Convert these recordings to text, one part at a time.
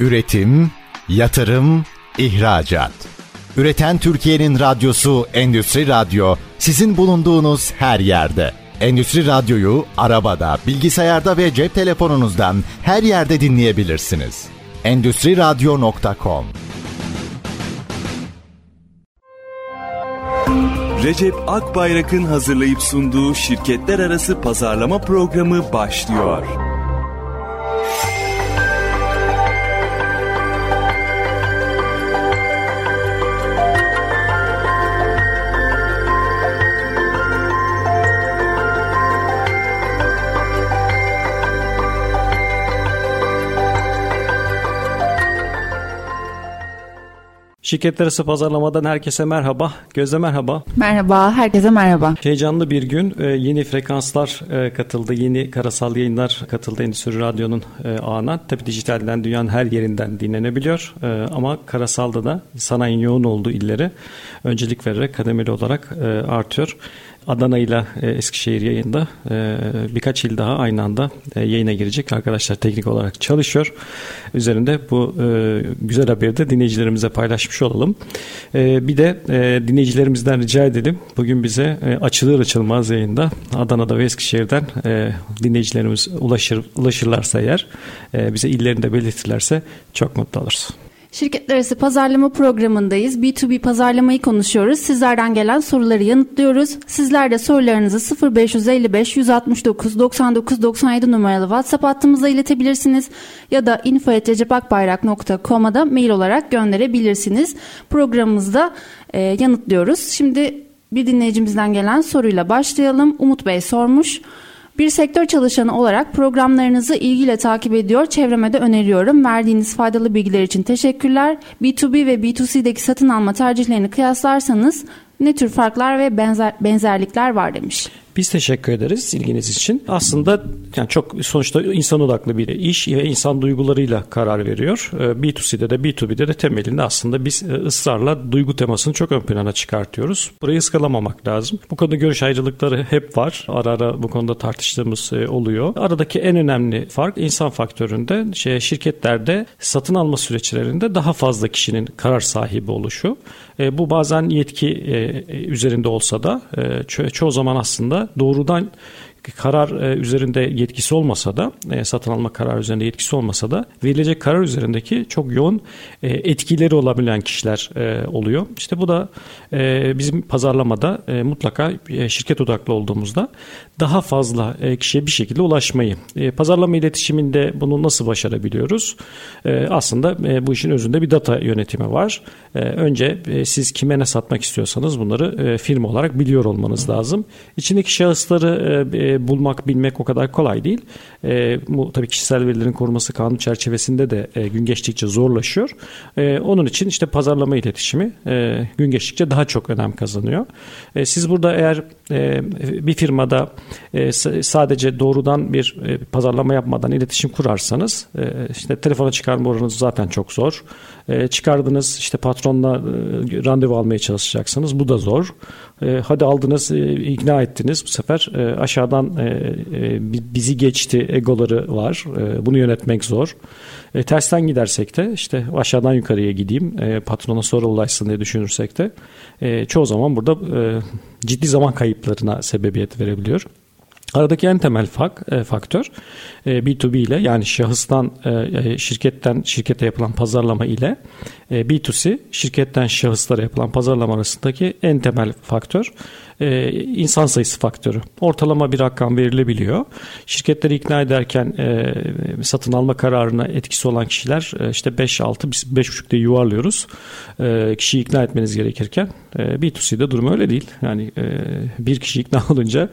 Üretim, yatırım, ihracat. Üreten Türkiye'nin radyosu Endüstri Radyo sizin bulunduğunuz her yerde. Endüstri Radyo'yu arabada, bilgisayarda ve cep telefonunuzdan her yerde dinleyebilirsiniz. Endüstri Radyo.com Recep Akbayrak'ın hazırlayıp sunduğu şirketler arası pazarlama programı başlıyor. Şirketler arası pazarlamadan herkese merhaba. Gözde merhaba. Merhaba, herkese merhaba. Heyecanlı bir gün. Ee, yeni frekanslar e, katıldı. Yeni karasal yayınlar katıldı Endüstri Radyo'nun e, ağına. Tabii dijitalden dünyanın her yerinden dinlenebiliyor. E, ama karasalda da sanayinin yoğun olduğu illeri öncelik vererek kademeli olarak artıyor. Adana ile e, Eskişehir yayında e, birkaç il daha aynı anda e, yayına girecek. Arkadaşlar teknik olarak çalışıyor. Üzerinde bu güzel haberi de dinleyicilerimize paylaşmış olalım. Bir de dinleyicilerimizden rica edelim. Bugün bize açılır açılmaz yayında Adana'da ve Eskişehir'den dinleyicilerimiz ulaşır, ulaşırlarsa eğer bize illerinde belirtirlerse çok mutlu oluruz. Şirketler arası pazarlama programındayız. B2B pazarlamayı konuşuyoruz. Sizlerden gelen soruları yanıtlıyoruz. Sizler de sorularınızı 0555 169 99 97 numaralı WhatsApp hattımıza iletebilirsiniz. Ya da info.recepakbayrak.com'a da mail olarak gönderebilirsiniz. Programımızda e, yanıtlıyoruz. Şimdi bir dinleyicimizden gelen soruyla başlayalım. Umut Bey sormuş. Bir sektör çalışanı olarak programlarınızı ilgiyle takip ediyor, çevreme de öneriyorum. Verdiğiniz faydalı bilgiler için teşekkürler. B2B ve B2C'deki satın alma tercihlerini kıyaslarsanız ne tür farklar ve benzer, benzerlikler var demiş. Biz teşekkür ederiz ilginiz için. Aslında yani çok sonuçta insan odaklı bir iş ve insan duygularıyla karar veriyor. Ee, B2C'de de B2B'de de temelinde aslında biz e, ısrarla duygu temasını çok ön plana çıkartıyoruz. Burayı ıskalamamak lazım. Bu konuda görüş ayrılıkları hep var. Ara ara bu konuda tartıştığımız e, oluyor. Aradaki en önemli fark insan faktöründe şey, şirketlerde satın alma süreçlerinde daha fazla kişinin karar sahibi oluşu. E, bu bazen yetki üzerinde olsa da çoğu zaman aslında doğrudan karar e, üzerinde yetkisi olmasa da e, satın alma kararı üzerinde yetkisi olmasa da verilecek karar üzerindeki çok yoğun e, etkileri olabilen kişiler oluyor. İşte bu da bizim pazarlamada mutlaka şirket odaklı olduğumuzda daha fazla kişiye bir şekilde ulaşmayı. Pazarlama iletişiminde bunu nasıl başarabiliyoruz? Aslında bu işin özünde bir data yönetimi var. Önce siz kime ne satmak istiyorsanız bunları firma olarak biliyor olmanız lazım. İçindeki şahısları bulmak, bilmek o kadar kolay değil. E, bu tabii kişisel verilerin koruması kanun çerçevesinde de e, gün geçtikçe zorlaşıyor. E, onun için işte pazarlama iletişimi e, gün geçtikçe daha çok önem kazanıyor. E, siz burada eğer bir firmada e, sadece doğrudan bir e, pazarlama yapmadan iletişim kurarsanız e, işte telefona çıkarma oranınız zaten çok zor. Çıkardınız işte patronla randevu almaya çalışacaksınız. Bu da zor. Hadi aldınız ikna ettiniz bu sefer aşağıdan bizi geçti egoları var. Bunu yönetmek zor. E, tersten gidersek de işte aşağıdan yukarıya gideyim e, patrona sonra ulaşsın diye düşünürsek de e, çoğu zaman burada e, ciddi zaman kayıplarına sebebiyet verebiliyor. Aradaki en temel fak, e, faktör e, B2B ile yani şahıstan e, e, şirketten şirkete yapılan pazarlama ile e, B2C şirketten şahıslara yapılan pazarlama arasındaki en temel faktör e, insan sayısı faktörü. Ortalama bir rakam verilebiliyor. Şirketleri ikna ederken e, satın alma kararına etkisi olan kişiler e, işte 5-6 biz 5.5'te yuvarlıyoruz. E, kişiyi ikna etmeniz gerekirken e, B2C'de durum öyle değil. Yani e, bir kişi ikna olunca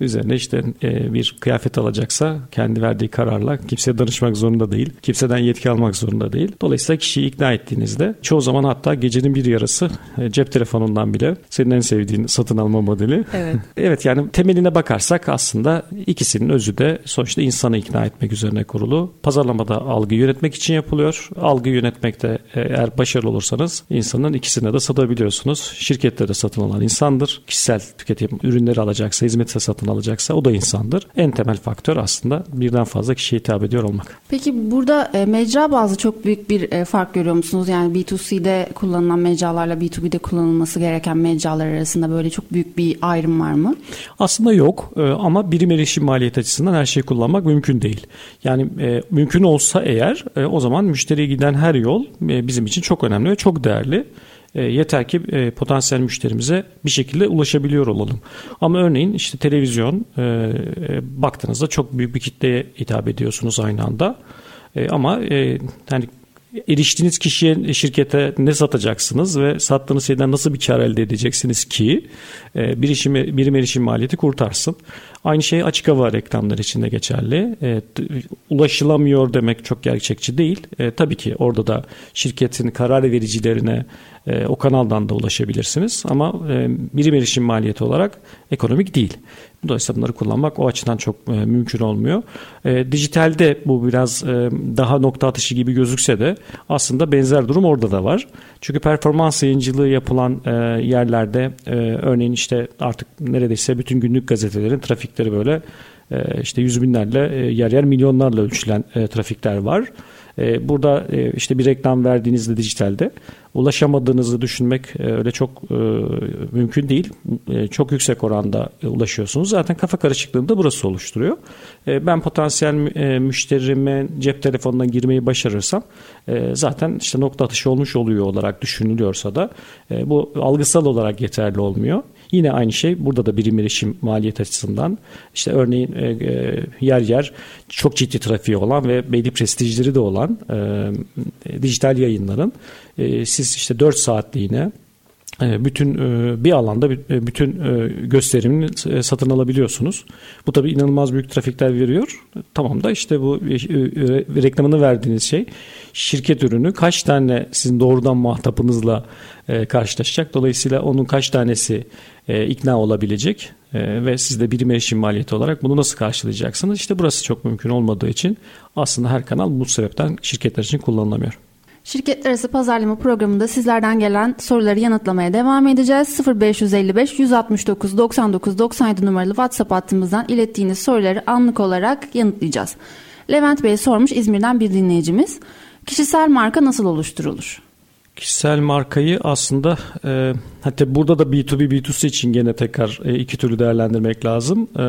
üzerine işte e, bir kıyafet alacaksa kendi verdiği kararla kimseye danışmak zorunda değil. Kimseden yetki almak zorunda değil. Dolayısıyla kişiyi ikna ettiğinizde çoğu zaman hatta gecenin bir yarısı e, cep telefonundan bile senin en sevdiğin satın alma modeli. Evet. Evet yani temeline bakarsak aslında ikisinin özü de sonuçta insanı ikna etmek üzerine kurulu. Pazarlamada algı yönetmek için yapılıyor. Algı yönetmekte e, eğer başarılı olursanız insanın ikisine de satabiliyorsunuz. Şirkette de satın alan insandır. Kişisel tüketim ürünleri alacaksa, hizmetse satın alacaksa o da insandır. En temel faktör aslında birden fazla kişiye hitap ediyor olmak. Peki burada e, mecra bazı çok büyük bir e, fark görüyor musunuz? Yani B2C'de kullanılan mecralarla B2B'de kullanılması gereken mecralar arasında böyle çok büyük bir ayrım var mı? Aslında yok e, ama birim erişim maliyet açısından her şeyi kullanmak mümkün değil. Yani e, mümkün olsa eğer e, o zaman müşteriye giden her yol bizim için çok önemli ve çok değerli. Yeter ki potansiyel müşterimize bir şekilde ulaşabiliyor olalım. Ama örneğin işte televizyon baktığınızda çok büyük bir kitleye hitap ediyorsunuz aynı anda. Ama hani eriştiğiniz kişiye, şirkete ne satacaksınız ve sattığınız şeyden nasıl bir kar elde edeceksiniz ki e, bir işim, birim erişim maliyeti kurtarsın. Aynı şey açık hava reklamları için de geçerli. E, ulaşılamıyor demek çok gerçekçi değil. E, tabii ki orada da şirketin karar vericilerine e, o kanaldan da ulaşabilirsiniz. Ama e, birim erişim maliyeti olarak ekonomik değil. Dolayısıyla bunları kullanmak o açıdan çok e, mümkün olmuyor. E, dijitalde bu biraz e, daha nokta atışı gibi gözükse de aslında benzer durum orada da var. Çünkü performans yayıncılığı yapılan e, yerlerde e, örneğin işte artık neredeyse bütün günlük gazetelerin trafikleri böyle e, işte yüz binlerle e, yer yer milyonlarla ölçülen e, trafikler var. E, burada e, işte bir reklam verdiğinizde dijitalde ulaşamadığınızı düşünmek e, öyle çok mümkün değil. Çok yüksek oranda ulaşıyorsunuz. Zaten kafa karışıklığını da burası oluşturuyor. Ben potansiyel müşterime cep telefonuna girmeyi başarırsam zaten işte nokta atışı olmuş oluyor olarak düşünülüyorsa da bu algısal olarak yeterli olmuyor. Yine aynı şey. Burada da birim erişim maliyet açısından işte örneğin e, e, yer yer çok ciddi trafiği olan ve belli prestijleri de olan e, dijital yayınların e, siz işte 4 saatliğine bütün e, bir alanda e, bütün gösterimini satın alabiliyorsunuz. Bu tabii inanılmaz büyük trafikler veriyor. Tamam da işte bu reklamını verdiğiniz şey şirket ürünü kaç tane sizin doğrudan muhatapınızla karşılaşacak. Dolayısıyla onun kaç tanesi ikna olabilecek ve siz de birim erişim maliyeti olarak bunu nasıl karşılayacaksınız? İşte burası çok mümkün olmadığı için aslında her kanal bu sebepten şirketler için kullanılamıyor. Şirketler arası pazarlama programında sizlerden gelen soruları yanıtlamaya devam edeceğiz. 0555 169 99 97 numaralı WhatsApp hattımızdan ilettiğiniz soruları anlık olarak yanıtlayacağız. Levent Bey sormuş İzmir'den bir dinleyicimiz. Kişisel marka nasıl oluşturulur? Kişisel markayı aslında e, hatta burada da B2B B2C için gene tekrar e, iki türlü değerlendirmek lazım. E,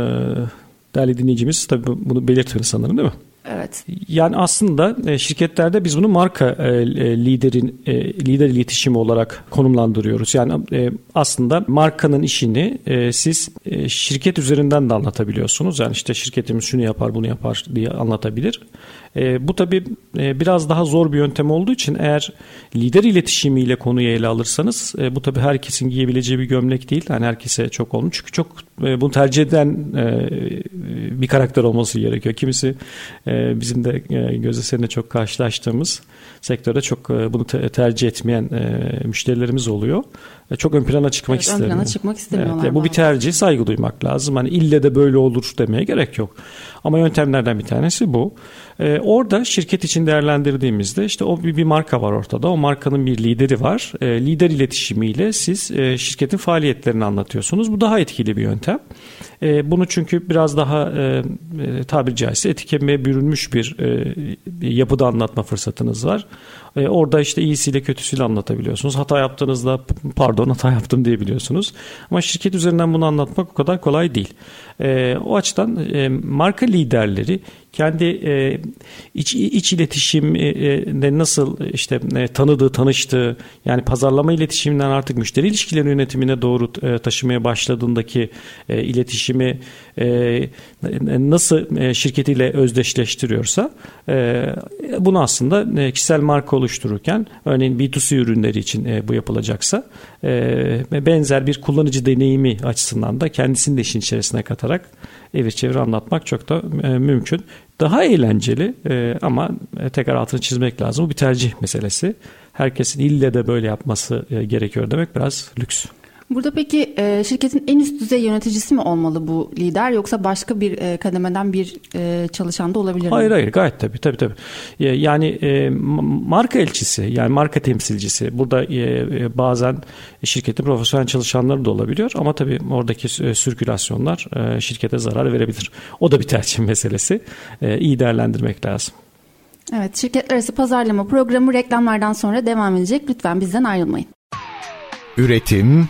değerli dinleyicimiz tabii bunu belirtir sanırım değil mi? Evet. Yani aslında e, şirketlerde biz bunu marka e, e, liderin lider iletişimi olarak konumlandırıyoruz. Yani aslında markanın işini siz şirket üzerinden de anlatabiliyorsunuz. Yani işte şirketimiz şunu yapar, bunu yapar diye anlatabilir. E, bu tabi e, biraz daha zor bir yöntem olduğu için eğer lider iletişimiyle konuyu ele alırsanız e, bu tabi herkesin giyebileceği bir gömlek değil. Yani herkese çok olmuş. Çünkü çok e, bunu tercih eden e, bir karakter olması gerekiyor. Kimisi e, bizim de e, gözle çok karşılaştığımız sektörde çok e, bunu te- tercih etmeyen e, müşterilerimiz oluyor. E, çok ön plana çıkmak evet, istemiyor. Ön plana çıkmak istemiyorlar. Evet, bu bir tercih, saygı duymak lazım. Hani ille de böyle olur demeye gerek yok. Ama yöntemlerden bir tanesi bu. Ee, orada şirket için değerlendirdiğimizde işte o bir, bir marka var ortada. O markanın bir lideri var. Ee, lider iletişimiyle siz e, şirketin faaliyetlerini anlatıyorsunuz. Bu daha etkili bir yöntem. Ee, bunu çünkü biraz daha e, e, tabiri caizse etikeme bürünmüş bir, e, yapıda anlatma fırsatınız var. E, orada işte iyisiyle kötüsüyle anlatabiliyorsunuz. Hata yaptığınızda pardon hata yaptım diyebiliyorsunuz. Ama şirket üzerinden bunu anlatmak o kadar kolay değil. E, o açıdan e, marka liderleri kendi e, iç, iç iletişimde nasıl işte e, tanıdığı, tanıştığı yani pazarlama iletişiminden artık müşteri ilişkileri yönetimine doğru e, taşımaya başladığındaki e, iletişimi e, nasıl e, şirketiyle özdeşleştiriyorsa e, bunu aslında e, kişisel marka oluştururken örneğin B2C ürünleri için e, bu yapılacaksa e, benzer bir kullanıcı deneyimi açısından da kendisini de işin içerisine katarak evir çevir anlatmak çok da e, mümkün. Daha eğlenceli e, ama e, tekrar altını çizmek lazım. Bu bir tercih meselesi. Herkesin ille de böyle yapması gerekiyor demek biraz lüks. Burada peki e, şirketin en üst düzey yöneticisi mi olmalı bu lider yoksa başka bir e, kademeden bir e, çalışan da olabilir mi? Hayır hayır gayet tabii tabii tabii. Yani e, marka elçisi yani marka temsilcisi burada e, bazen şirketin profesyonel çalışanları da olabiliyor ama tabii oradaki sirkülasyonlar e, şirkete zarar verebilir. O da bir tercih meselesi. E, iyi değerlendirmek lazım. Evet şirketler arası pazarlama programı reklamlardan sonra devam edecek. Lütfen bizden ayrılmayın. Üretim,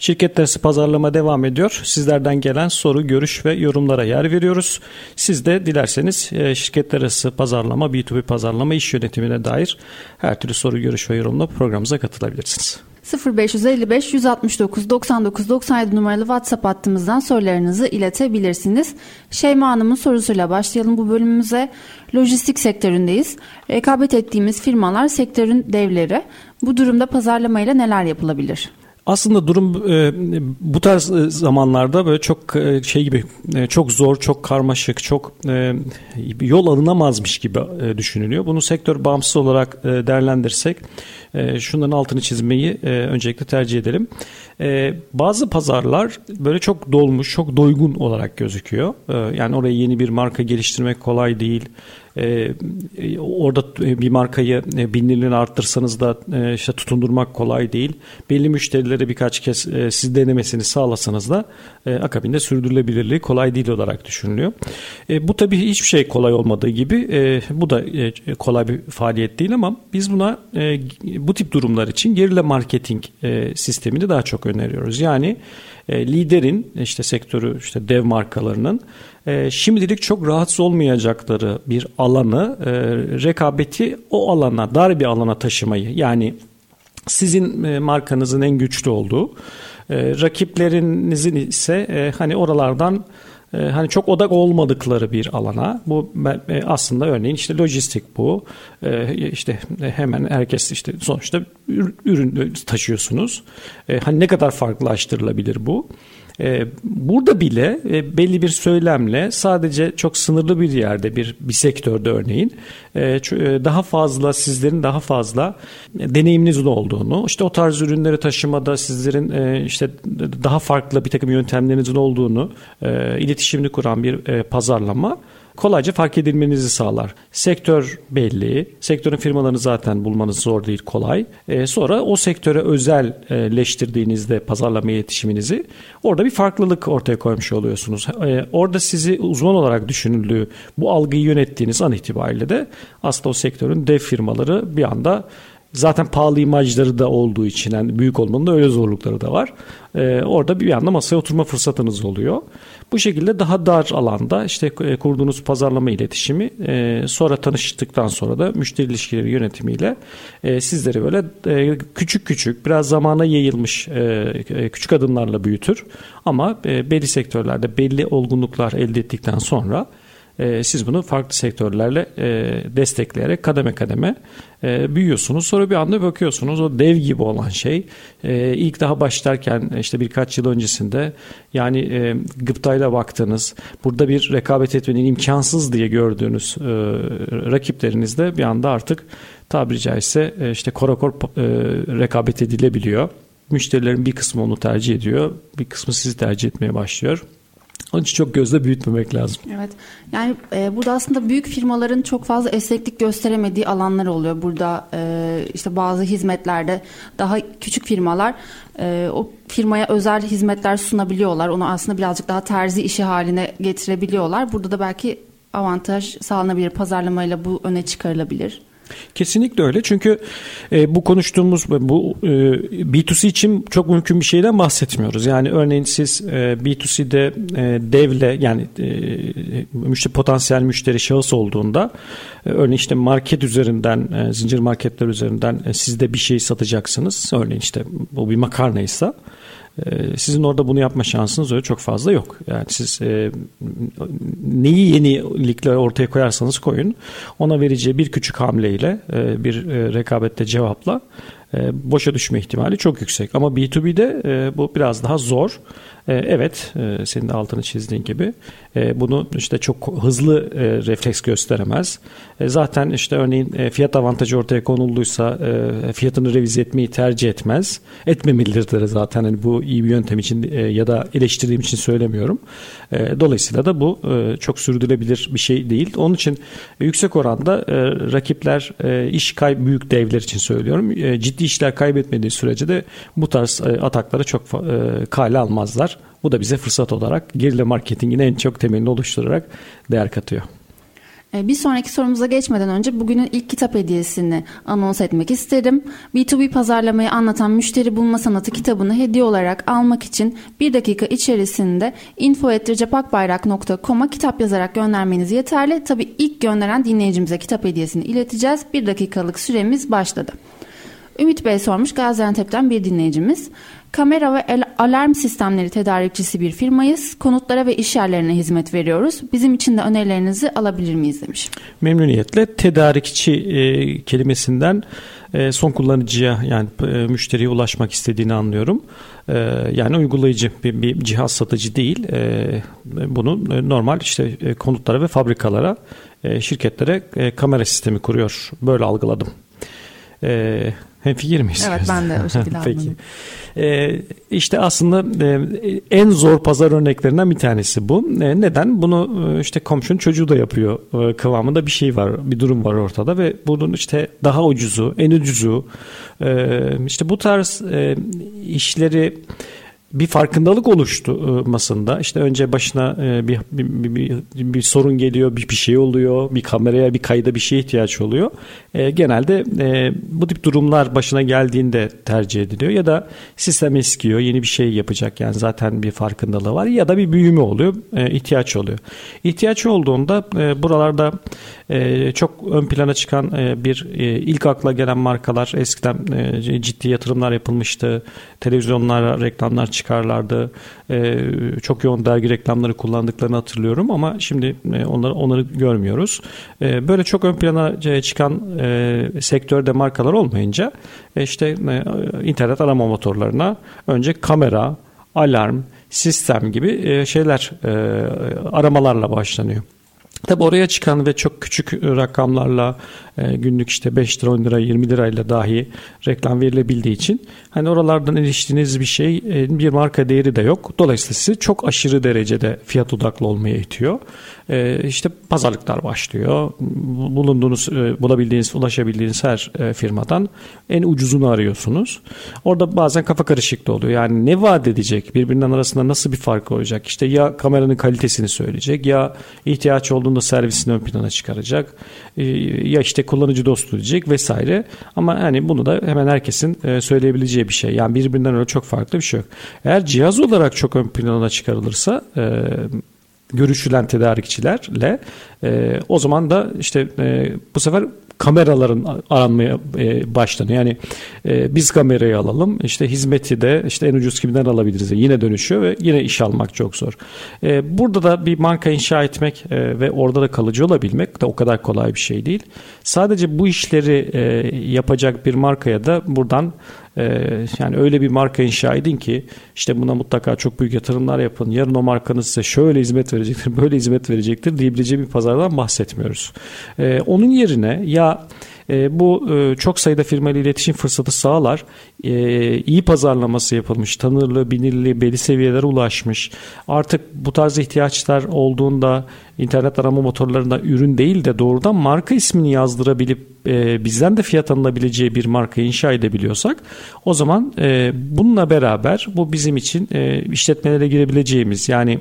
Şirketler arası pazarlama devam ediyor. Sizlerden gelen soru, görüş ve yorumlara yer veriyoruz. Siz de dilerseniz e, şirketler arası pazarlama, B2B pazarlama, iş yönetimine dair her türlü soru, görüş ve yorumla programımıza katılabilirsiniz. 0555 169 99 97 numaralı WhatsApp hattımızdan sorularınızı iletebilirsiniz. Şeyma Hanım'ın sorusuyla başlayalım bu bölümümüze. Lojistik sektöründeyiz. Rekabet ettiğimiz firmalar sektörün devleri. Bu durumda pazarlamayla neler yapılabilir? Aslında durum e, bu tarz e, zamanlarda böyle çok e, şey gibi çok zor, çok karmaşık, çok yol alınamazmış gibi düşünülüyor. Bunu sektör bağımsız olarak değerlendirsek şunların altını çizmeyi öncelikle tercih edelim. Bazı pazarlar böyle çok dolmuş, çok doygun olarak gözüküyor. Yani oraya yeni bir marka geliştirmek kolay değil. Ee, orada bir markayı e, bilinirliğini arttırsanız da e, işte tutundurmak kolay değil. Belli müşterilere birkaç kez e, siz denemesini sağlasanız da e, akabinde sürdürülebilirliği kolay değil olarak düşünülüyor. E, bu tabii hiçbir şey kolay olmadığı gibi e, bu da e, kolay bir faaliyet değil ama biz buna e, bu tip durumlar için gerilla marketing e, sistemini daha çok öneriyoruz. Yani e, liderin işte sektörü işte dev markalarının e, şimdilik çok rahatsız olmayacakları bir alanı e, rekabeti o alana dar bir alana taşımayı yani sizin e, markanızın en güçlü olduğu e, rakiplerinizin ise hani oralardan hani çok odak olmadıkları bir alana. Bu aslında örneğin işte lojistik bu. İşte hemen herkes işte sonuçta ürün taşıyorsunuz. Hani ne kadar farklılaştırılabilir bu? Ee, burada bile e, belli bir söylemle sadece çok sınırlı bir yerde bir bir sektörde örneğin e, e, daha fazla sizlerin daha fazla deneyiminizin olduğunu işte o tarz ürünleri taşımada sizlerin işte daha farklı bir takım yöntemlerinizin olduğunu iletişimini kuran bir pazarlama kolayca fark edilmenizi sağlar. Sektör belli. Sektörün firmalarını zaten bulmanız zor değil, kolay. E, sonra o sektöre özelleştirdiğinizde pazarlama iletişiminizi orada bir farklılık ortaya koymuş oluyorsunuz. E, orada sizi uzman olarak düşünüldüğü bu algıyı yönettiğiniz an itibariyle de aslında o sektörün dev firmaları bir anda Zaten pahalı imajları da olduğu için yani büyük olmanın da öyle zorlukları da var. Ee, orada bir anda masaya oturma fırsatınız oluyor. Bu şekilde daha dar alanda işte e, kurduğunuz pazarlama iletişimi e, sonra tanıştıktan sonra da müşteri ilişkileri yönetimiyle e, sizleri böyle e, küçük küçük biraz zamana yayılmış e, e küçük adımlarla büyütür. Ama e, belli sektörlerde belli olgunluklar elde ettikten sonra e, siz bunu farklı sektörlerle e, destekleyerek kademe kademe e, büyüyorsunuz. Sonra bir anda bakıyorsunuz o dev gibi olan şey e, ilk daha başlarken işte birkaç yıl öncesinde yani e, gıptayla baktığınız burada bir rekabet etmenin imkansız diye gördüğünüz e, rakiplerinizde bir anda artık tabiri caizse işte korakor e, rekabet edilebiliyor. Müşterilerin bir kısmı onu tercih ediyor, bir kısmı sizi tercih etmeye başlıyor. Onun için çok gözle büyütmemek lazım. Evet. Yani e, burada aslında büyük firmaların çok fazla esneklik gösteremediği alanlar oluyor. Burada e, işte bazı hizmetlerde daha küçük firmalar e, o firmaya özel hizmetler sunabiliyorlar. Onu aslında birazcık daha terzi işi haline getirebiliyorlar. Burada da belki avantaj sağlanabilir. Pazarlamayla bu öne çıkarılabilir. Kesinlikle öyle çünkü e, bu konuştuğumuz bu e, B2C için çok mümkün bir şeyden bahsetmiyoruz. Yani örneğin siz e, B2C'de e, devle yani e, müşteri potansiyel müşteri şahıs olduğunda e, örneğin işte market üzerinden e, zincir marketler üzerinden e, siz de bir şey satacaksınız. Örneğin işte bu bir makarnaysa sizin orada bunu yapma şansınız öyle çok fazla yok. Yani siz e, neyi yenilikler ortaya koyarsanız koyun ona vereceği bir küçük hamleyle e, bir e, rekabette cevapla e, boşa düşme ihtimali çok yüksek. Ama B2B'de e, bu biraz daha zor. E, evet, e, senin de altını çizdiğin gibi e, bunu işte çok hızlı refleks gösteremez. Zaten işte örneğin fiyat avantajı ortaya konulduysa fiyatını revize etmeyi tercih etmez. Etmemelidir zaten hani bu iyi bir yöntem için ya da eleştirdiğim için söylemiyorum. Dolayısıyla da bu çok sürdürülebilir bir şey değil. Onun için yüksek oranda rakipler iş kay büyük devler için söylüyorum. Ciddi işler kaybetmediği sürece de bu tarz atakları çok kale almazlar. Bu da bize fırsat olarak gerilla marketingin en çok temelini oluşturarak değer katıyor. E, bir sonraki sorumuza geçmeden önce bugünün ilk kitap hediyesini anons etmek isterim. B2B pazarlamayı anlatan müşteri bulma sanatı kitabını hediye olarak almak için bir dakika içerisinde info.recepakbayrak.com'a kitap yazarak göndermeniz yeterli. Tabi ilk gönderen dinleyicimize kitap hediyesini ileteceğiz. Bir dakikalık süremiz başladı. Ümit Bey sormuş Gaziantep'ten bir dinleyicimiz. Kamera ve alarm sistemleri tedarikçisi bir firmayız. Konutlara ve iş yerlerine hizmet veriyoruz. Bizim için de önerilerinizi alabilir miyiz demiş. Memnuniyetle tedarikçi e, kelimesinden e, son kullanıcıya yani e, müşteriye ulaşmak istediğini anlıyorum. E, yani uygulayıcı bir, bir cihaz satıcı değil. E, bunu normal işte e, konutlara ve fabrikalara, e, şirketlere e, kamera sistemi kuruyor. Böyle algıladım. E, hem fikir miyiz? Evet ben de o şekilde Peki. Ee, işte aslında e, en zor pazar örneklerinden bir tanesi bu. E, neden? Bunu e, işte komşunun çocuğu da yapıyor e, kıvamında bir şey var, bir durum var ortada ve bunun işte daha ucuzu, en ucuzu e, işte bu tarz e, işleri bir farkındalık oluşturmasında işte önce başına e, bir, bir, bir, bir sorun geliyor, bir, bir şey oluyor, bir kameraya, bir kayda bir şeye ihtiyaç oluyor. E, genelde e, bu tip durumlar başına geldiğinde tercih ediliyor ya da sistem eskiyor, yeni bir şey yapacak yani zaten bir farkındalığı var ya da bir büyüme oluyor, e, ihtiyaç oluyor. İhtiyaç olduğunda e, buralarda e, çok ön plana çıkan e, bir e, ilk akla gelen markalar eskiden e, ciddi yatırımlar yapılmıştı. Televizyonlara reklamlar çıkarlardı. Çok yoğun dergi reklamları kullandıklarını hatırlıyorum ama şimdi onları onları görmüyoruz. Böyle çok ön plana çıkan sektörde markalar olmayınca işte internet arama motorlarına önce kamera, alarm, sistem gibi şeyler aramalarla başlanıyor. Tabi oraya çıkan ve çok küçük rakamlarla e, günlük işte 5 lira 10 lira 20 lirayla dahi reklam verilebildiği için hani oralardan eriştiğiniz bir şey e, bir marka değeri de yok. Dolayısıyla sizi çok aşırı derecede fiyat odaklı olmaya itiyor. E, işte pazarlıklar başlıyor. Bulunduğunuz, bulabildiğiniz, ulaşabildiğiniz her firmadan en ucuzunu arıyorsunuz. Orada bazen kafa karışıklığı oluyor. Yani ne vaat edecek? Birbirinden arasında nasıl bir fark olacak? İşte ya kameranın kalitesini söyleyecek ya ihtiyaç olduğunda servisini ön plana çıkaracak ya işte kullanıcı dostu diyecek vesaire. Ama hani bunu da hemen herkesin e, söyleyebileceği bir şey. Yani birbirinden öyle çok farklı bir şey yok. Eğer cihaz olarak çok ön plana çıkarılırsa e, görüşülen tedarikçilerle e, o zaman da işte bu sefer kameraların aranmaya e, başlanıyor. Yani e, biz kamerayı alalım işte hizmeti de işte en ucuz kimden alabiliriz yine dönüşüyor ve yine iş almak çok zor. E, burada da bir marka inşa etmek e, ve orada da kalıcı olabilmek de o kadar kolay bir şey değil. Sadece bu işleri e, yapacak bir markaya da buradan ee, yani öyle bir marka inşa edin ki işte buna mutlaka çok büyük yatırımlar yapın. Yarın o markanız size şöyle hizmet verecektir, böyle hizmet verecektir diyebileceği bir pazardan bahsetmiyoruz. Ee, onun yerine ya e, bu e, çok sayıda firmayla iletişim fırsatı sağlar. E, iyi pazarlaması yapılmış, tanırlı, bilinirli, belli seviyelere ulaşmış. Artık bu tarz ihtiyaçlar olduğunda internet arama motorlarında ürün değil de doğrudan marka ismini yazdırabilip e, bizden de fiyat alınabileceği bir marka inşa edebiliyorsak o zaman e, bununla beraber bu bizim için e, işletmelere girebileceğimiz yani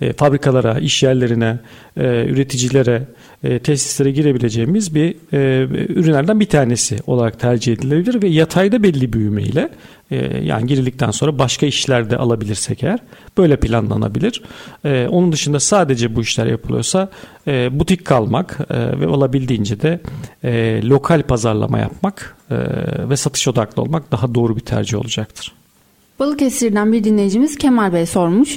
e, fabrikalara, iş yerlerine, e, üreticilere, e, tesislere girebileceğimiz bir e, ürünlerden bir tanesi olarak tercih edilebilir ve yatayda belli büyümeyle yani girildikten sonra başka işlerde alabilirsek eğer böyle planlanabilir. Onun dışında sadece bu işler yapılıyorsa butik kalmak ve olabildiğince de lokal pazarlama yapmak ve satış odaklı olmak daha doğru bir tercih olacaktır. Balıkesir'den bir dinleyicimiz Kemal Bey sormuş.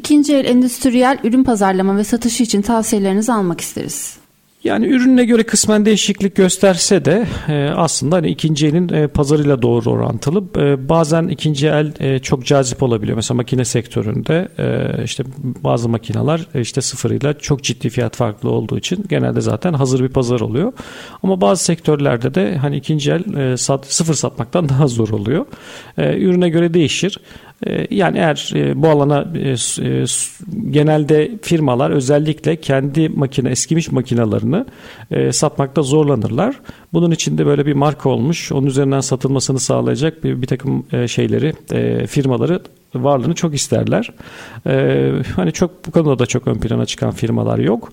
İkinci el endüstriyel ürün pazarlama ve satışı için tavsiyelerinizi almak isteriz. Yani ürününe göre kısmen değişiklik gösterse de e, aslında hani ikinci elin e, pazarıyla doğru orantılı. E, bazen ikinci el çok cazip olabiliyor. Mesela makine sektöründe işte bazı makineler işte sıfırıyla çok ciddi fiyat farklı olduğu için genelde zaten hazır bir pazar oluyor. Ama bazı sektörlerde de hani ikinci el sıfır satmaktan daha zor oluyor. Ürüne göre değişir. Ee, yani eğer e, bu alana e, e, genelde firmalar özellikle kendi makine eskimiş makinalarını satmakta zorlanırlar. Bunun içinde böyle bir marka olmuş, onun üzerinden satılmasını sağlayacak bir, bir takım şeyleri, firmaları varlığını çok isterler. Ee, hani çok bu konuda da çok ön plana çıkan firmalar yok.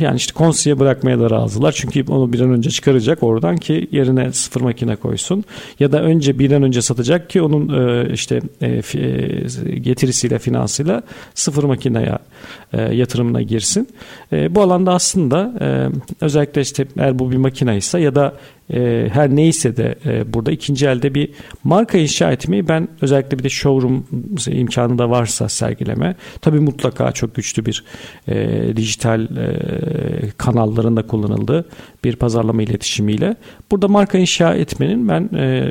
Yani işte konsiye bırakmaya da razılar. Çünkü onu bir an önce çıkaracak oradan ki yerine sıfır makine koysun. Ya da önce bir an önce satacak ki onun e, işte e, e, getirisiyle finansıyla sıfır makineye e, yatırımına girsin. E, bu alanda aslında e, özellikle işte eğer bu bir makine ise ya da e, her neyse de e, burada ikinci elde bir marka inşa etmeyi ben özellikle bir de showroom imkanı da varsa sergileme tabii mutlaka çok güçlü bir e, dijital e, kanalların da kullanıldığı bir pazarlama iletişimiyle burada marka inşa etmenin ben e,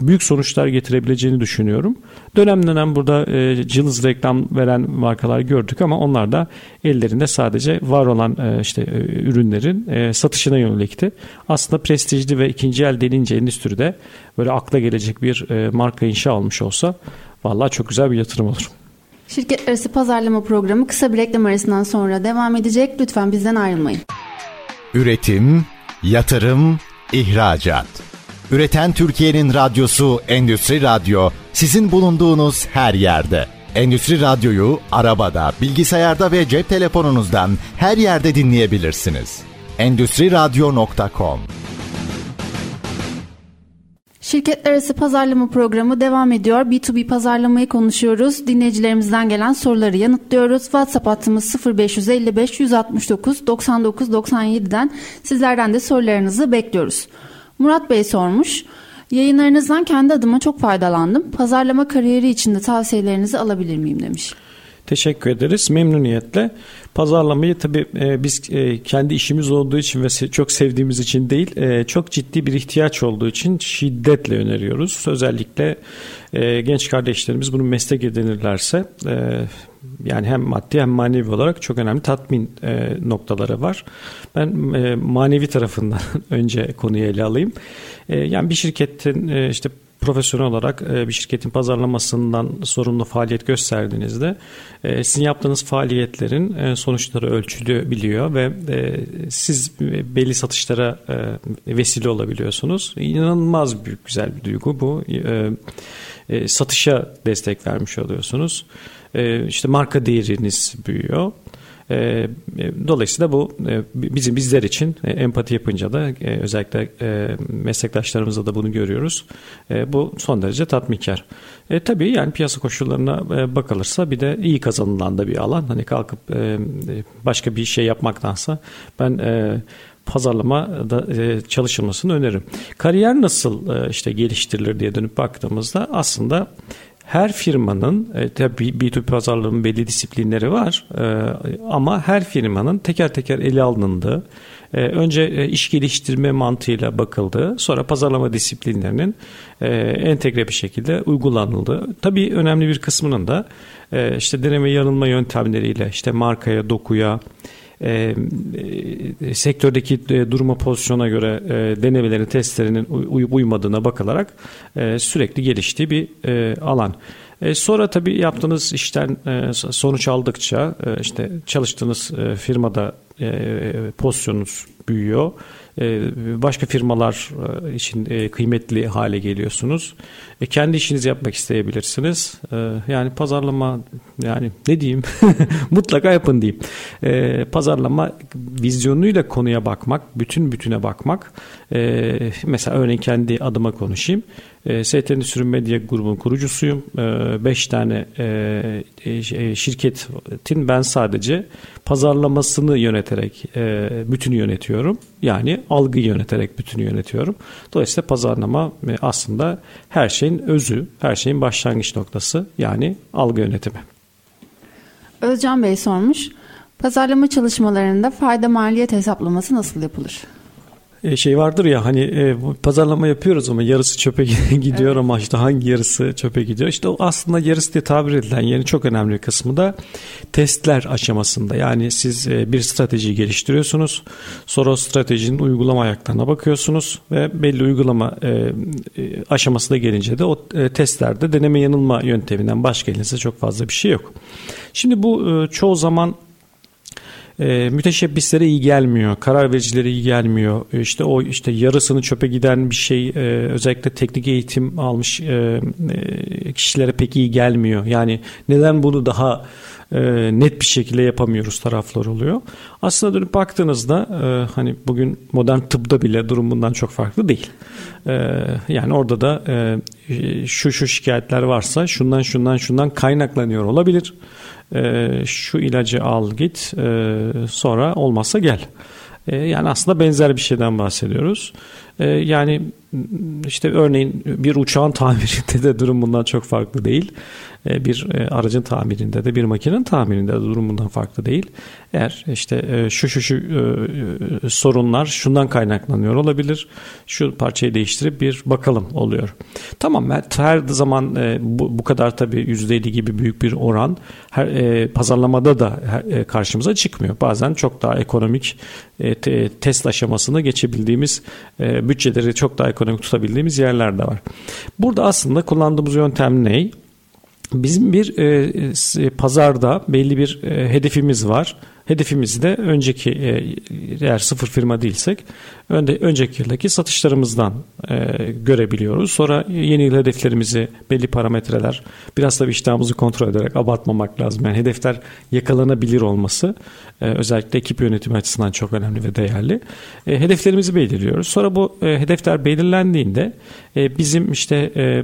büyük sonuçlar getirebileceğini düşünüyorum. Dönem dönem burada e, cılız reklam veren markalar gördük ama onlar da ellerinde sadece var olan e, işte e, ürünlerin e, satışına yönelikti. Aslında prestijli ve ikinci el denince endüstride böyle akla gelecek bir e, marka inşa olmuş olsa vallahi çok güzel bir yatırım olur. Şirket arası pazarlama programı kısa bir reklam arasından sonra devam edecek. Lütfen bizden ayrılmayın. Üretim, yatırım, ihracat. Üreten Türkiye'nin radyosu Endüstri Radyo sizin bulunduğunuz her yerde. Endüstri Radyo'yu arabada, bilgisayarda ve cep telefonunuzdan her yerde dinleyebilirsiniz. Endüstri Radyo.com Şirketler arası pazarlama programı devam ediyor. B2B pazarlamayı konuşuyoruz. Dinleyicilerimizden gelen soruları yanıtlıyoruz. WhatsApp hattımız 0555 169 99 97'den sizlerden de sorularınızı bekliyoruz. Murat Bey sormuş. Yayınlarınızdan kendi adıma çok faydalandım. Pazarlama kariyeri içinde tavsiyelerinizi alabilir miyim demiş. Teşekkür ederiz. Memnuniyetle. Pazarlamayı tabii e, biz e, kendi işimiz olduğu için ve çok sevdiğimiz için değil, e, çok ciddi bir ihtiyaç olduğu için şiddetle öneriyoruz. Özellikle e, genç kardeşlerimiz bunu meslek edinirlerse e, yani hem maddi hem manevi olarak çok önemli tatmin e, noktaları var. Ben e, manevi tarafından önce konuyu ele alayım. E, yani bir şirketin e, işte profesyonel olarak e, bir şirketin pazarlamasından sorumlu faaliyet gösterdiğinizde e, sizin yaptığınız faaliyetlerin e, sonuçları ölçülebiliyor ve siz belli satışlara vesile olabiliyorsunuz. İnanılmaz büyük güzel bir duygu bu. Satışa destek vermiş oluyorsunuz. İşte marka değeriniz büyüyor. E, e, dolayısıyla bu e, bizim bizler için empati yapınca da özellikle meslektaşlarımızda da bunu görüyoruz. Bu son derece tatminkar. E, tabii yani piyasa koşullarına bakılırsa bir de iyi kazanılan da bir alan. Hani kalkıp başka bir şey yapmaktansa ben pazarlama da çalışılmasını öneririm. Kariyer nasıl işte geliştirilir diye dönüp baktığımızda aslında her firmanın e, tabii B2B pazarlığının belli disiplinleri var e, ama her firmanın teker teker ele alındığı e, önce e, iş geliştirme mantığıyla bakıldığı sonra pazarlama disiplinlerinin entegre bir şekilde uygulanıldığı. Tabii önemli bir kısmının da işte deneme yanılma yöntemleriyle işte markaya dokuya e, e, sektördeki e, duruma pozisyona göre e, denemelerin testlerinin uyup uymadığına bakılarak e, sürekli geliştiği bir e, alan. E, sonra tabii yaptığınız işten e, sonuç aldıkça e, işte çalıştığınız e, firmada e, pozisyonunuz büyüyor. E, başka firmalar e, için e, kıymetli hale geliyorsunuz. Kendi işinizi yapmak isteyebilirsiniz. Yani pazarlama yani ne diyeyim mutlaka yapın diyeyim. Pazarlama vizyonuyla konuya bakmak, bütün bütüne bakmak. Mesela örneğin kendi adıma konuşayım. ST Endüstri Medya grubunun kurucusuyum. 5 tane şirketin ben sadece pazarlamasını yöneterek bütünü yönetiyorum. Yani algı yöneterek bütünü yönetiyorum. Dolayısıyla pazarlama e, aslında her şeyin özü, her şeyin başlangıç noktası yani algı yönetimi. Özcan Bey sormuş. Pazarlama çalışmalarında fayda maliyet hesaplaması nasıl yapılır? E, şey vardır ya hani e, pazarlama yapıyoruz ama yarısı çöpe gidiyor evet. ama işte hangi yarısı çöpe gidiyor? İşte o aslında yarısı diye tabir edilen yerin çok önemli bir kısmı da testler aşamasında. Yani siz e, bir strateji geliştiriyorsunuz. Sonra o stratejinin uygulama ayaklarına bakıyorsunuz ve belli uygulama e, e, aşamasına gelince de o e, testlerde deneme yanılma yönteminden başka elinize çok fazla bir şey yok. Şimdi bu e, çoğu zaman e, müteşebbislere iyi gelmiyor, karar vericilere iyi gelmiyor. E, işte o işte yarısını çöpe giden bir şey e, özellikle teknik eğitim almış e, e, kişilere pek iyi gelmiyor. Yani neden bunu daha e, net bir şekilde yapamıyoruz taraflar oluyor. Aslında dönüp baktığınızda e, hani bugün modern tıbda bile durum bundan çok farklı değil. E, yani orada da e, şu şu şikayetler varsa şundan şundan şundan kaynaklanıyor olabilir e, şu ilacı al git e, sonra olmazsa gel. E, yani aslında benzer bir şeyden bahsediyoruz. E, yani işte örneğin bir uçağın tamirinde de durum bundan çok farklı değil. E, bir e, aracın tamirinde de bir makinenin tamirinde de durum bundan farklı değil. Eğer işte e, şu şu şu sorunlar şundan kaynaklanıyor olabilir. Şu parçayı değiştirip bir bakalım oluyor. Tamam her zaman bu, kadar tabii %50 gibi büyük bir oran her, pazarlamada da karşımıza çıkmıyor. Bazen çok daha ekonomik test aşamasını geçebildiğimiz bütçeleri çok daha ekonomik tutabildiğimiz yerler de var. Burada aslında kullandığımız yöntem ne? Bizim bir e, e, pazarda belli bir e, hedefimiz var. Hedefimizi de önceki e, eğer sıfır firma değilsek önde, önceki yıldaki satışlarımızdan e, görebiliyoruz. Sonra yeni yıl hedeflerimizi belli parametreler biraz da bir iştahımızı kontrol ederek abartmamak lazım. Yani hedefler yakalanabilir olması e, özellikle ekip yönetimi açısından çok önemli ve değerli. E, hedeflerimizi belirliyoruz. Sonra bu e, hedefler belirlendiğinde e, bizim işte e,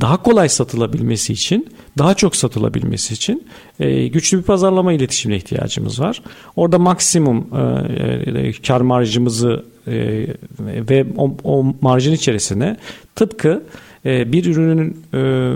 daha kolay satılabilmesi için, daha çok satılabilmesi için e, güçlü bir pazarlama iletişimine ihtiyacımız var. Orada maksimum e, e, kar marjımızı e, ve o, o marjın içerisine tıpkı e, bir ürünün e,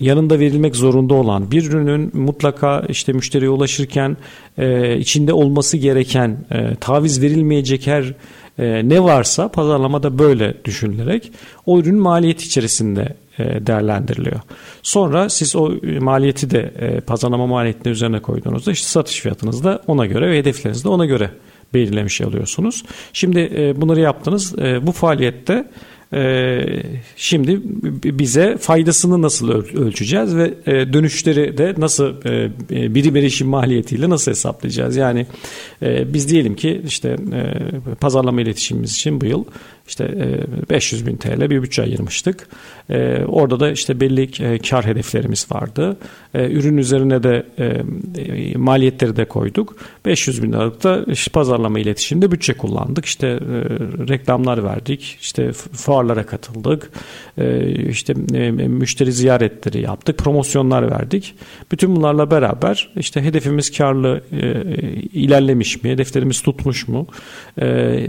yanında verilmek zorunda olan bir ürünün mutlaka işte müşteriye ulaşırken e, içinde olması gereken e, taviz verilmeyecek her e, ne varsa pazarlamada böyle düşünülerek o ürün maliyet içerisinde e, değerlendiriliyor. Sonra siz o maliyeti de e, pazarlama maliyetini üzerine koyduğunuzda işte satış fiyatınız da ona göre ve hedefleriniz de ona göre belirlemiş oluyorsunuz. Şimdi e, bunları yaptınız. Bu faaliyette ee, şimdi bize faydasını nasıl ölçeceğiz ve e, dönüşleri de nasıl e, e, birim erişim maliyetiyle nasıl hesaplayacağız? Yani biz diyelim ki işte pazarlama iletişimimiz için bu yıl işte 500 bin TL bir bütçe ayırmıştık. Orada da işte belli kar hedeflerimiz vardı. Ürün üzerine de maliyetleri de koyduk. 500 bin liralık da işte pazarlama iletişimde bütçe kullandık. İşte reklamlar verdik. İşte fuar fuarlara katıldık. E, işte e, müşteri ziyaretleri yaptık. Promosyonlar verdik. Bütün bunlarla beraber işte hedefimiz karlı e, ilerlemiş mi? Hedeflerimiz tutmuş mu? E,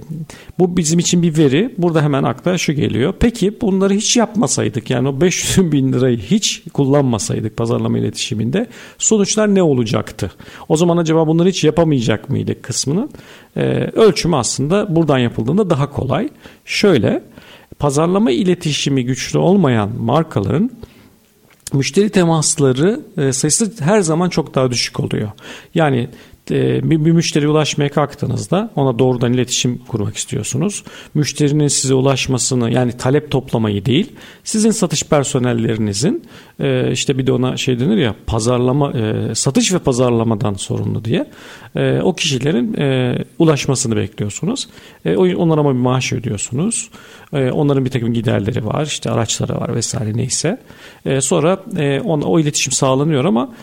bu bizim için bir veri. Burada hemen akla şu geliyor. Peki bunları hiç yapmasaydık yani o 500 bin lirayı hiç kullanmasaydık pazarlama iletişiminde sonuçlar ne olacaktı? O zaman acaba bunları hiç yapamayacak mıydık kısmının e, ölçümü aslında buradan yapıldığında daha kolay. Şöyle pazarlama iletişimi güçlü olmayan markaların müşteri temasları e, sayısı her zaman çok daha düşük oluyor. Yani bir, bir müşteriye ulaşmaya kalktığınızda ona doğrudan iletişim kurmak istiyorsunuz. Müşterinin size ulaşmasını yani talep toplamayı değil sizin satış personellerinizin e, işte bir de ona şey denir ya pazarlama e, satış ve pazarlamadan sorumlu diye o kişilerin ulaşmasını bekliyorsunuz. Onlara bir maaş ödüyorsunuz. Onların bir takım giderleri var işte araçları var vesaire neyse. Sonra ona, o iletişim sağlanıyor ama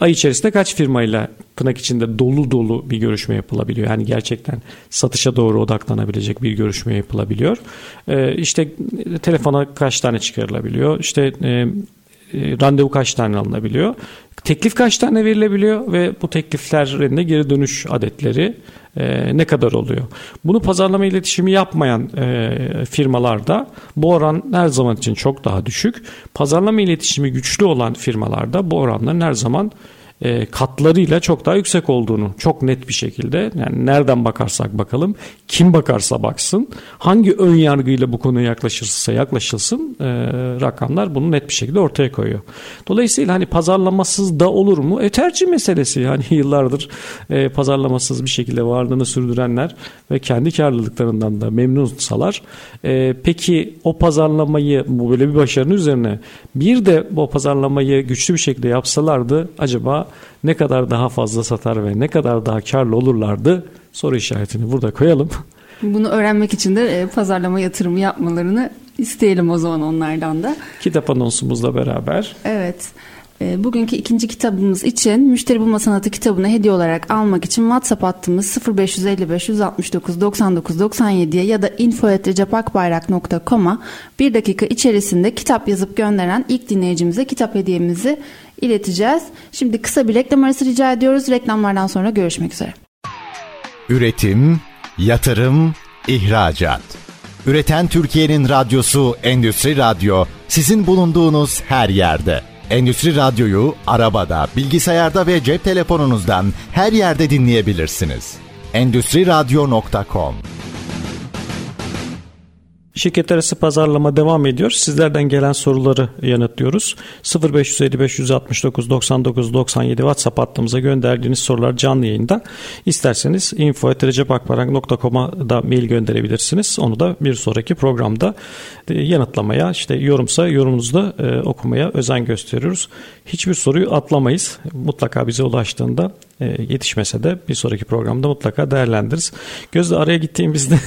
ay içerisinde kaç firmayla tırnak içinde dolu dolu bir görüşme yapılabiliyor. Yani gerçekten satışa doğru odaklanabilecek bir görüşme yapılabiliyor. Ee, işte telefona kaç tane çıkarılabiliyor? İşte e, e, randevu kaç tane alınabiliyor? Teklif kaç tane verilebiliyor ve bu tekliflerin de geri dönüş adetleri e, ne kadar oluyor? Bunu pazarlama iletişimi yapmayan e, firmalarda bu oran her zaman için çok daha düşük. Pazarlama iletişimi güçlü olan firmalarda bu oranların her zaman e, katlarıyla çok daha yüksek olduğunu çok net bir şekilde yani nereden bakarsak bakalım kim bakarsa baksın hangi ön yargıyla bu konuya yaklaşırsa yaklaşılsın e, rakamlar bunu net bir şekilde ortaya koyuyor. Dolayısıyla hani pazarlamasız da olur mu? E tercih meselesi yani yıllardır e, pazarlamasız bir şekilde varlığını sürdürenler ve kendi karlılıklarından da memnunsalar. E, peki o pazarlamayı bu böyle bir başarının üzerine bir de bu pazarlamayı güçlü bir şekilde yapsalardı acaba ne kadar daha fazla satar ve ne kadar daha karlı olurlardı soru işaretini burada koyalım. Bunu öğrenmek için de e, pazarlama yatırımı yapmalarını isteyelim o zaman onlardan da. Kitap anonsumuzla beraber. Evet. E, bugünkü ikinci kitabımız için Müşteri Bulma Sanatı kitabını hediye olarak almak için WhatsApp hattımız 0555 169 99 97'ye ya da info.recepakbayrak.com'a bir dakika içerisinde kitap yazıp gönderen ilk dinleyicimize kitap hediyemizi ileteceğiz. Şimdi kısa bir reklam arası rica ediyoruz. Reklamlardan sonra görüşmek üzere. Üretim, yatırım, ihracat. Üreten Türkiye'nin radyosu Endüstri Radyo sizin bulunduğunuz her yerde. Endüstri Radyo'yu arabada, bilgisayarda ve cep telefonunuzdan her yerde dinleyebilirsiniz. Endüstri Radyo.com Şirket arası pazarlama devam ediyor. Sizlerden gelen soruları yanıtlıyoruz. 0555 169 99 97 WhatsApp hattımıza gönderdiğiniz sorular canlı yayında. İsterseniz info.recepakbarak.com'a da mail gönderebilirsiniz. Onu da bir sonraki programda e, yanıtlamaya, işte yorumsa yorumunuzu da e, okumaya özen gösteriyoruz. Hiçbir soruyu atlamayız. Mutlaka bize ulaştığında yetişmese de bir sonraki programda mutlaka değerlendiririz. Gözde araya gittiğimizde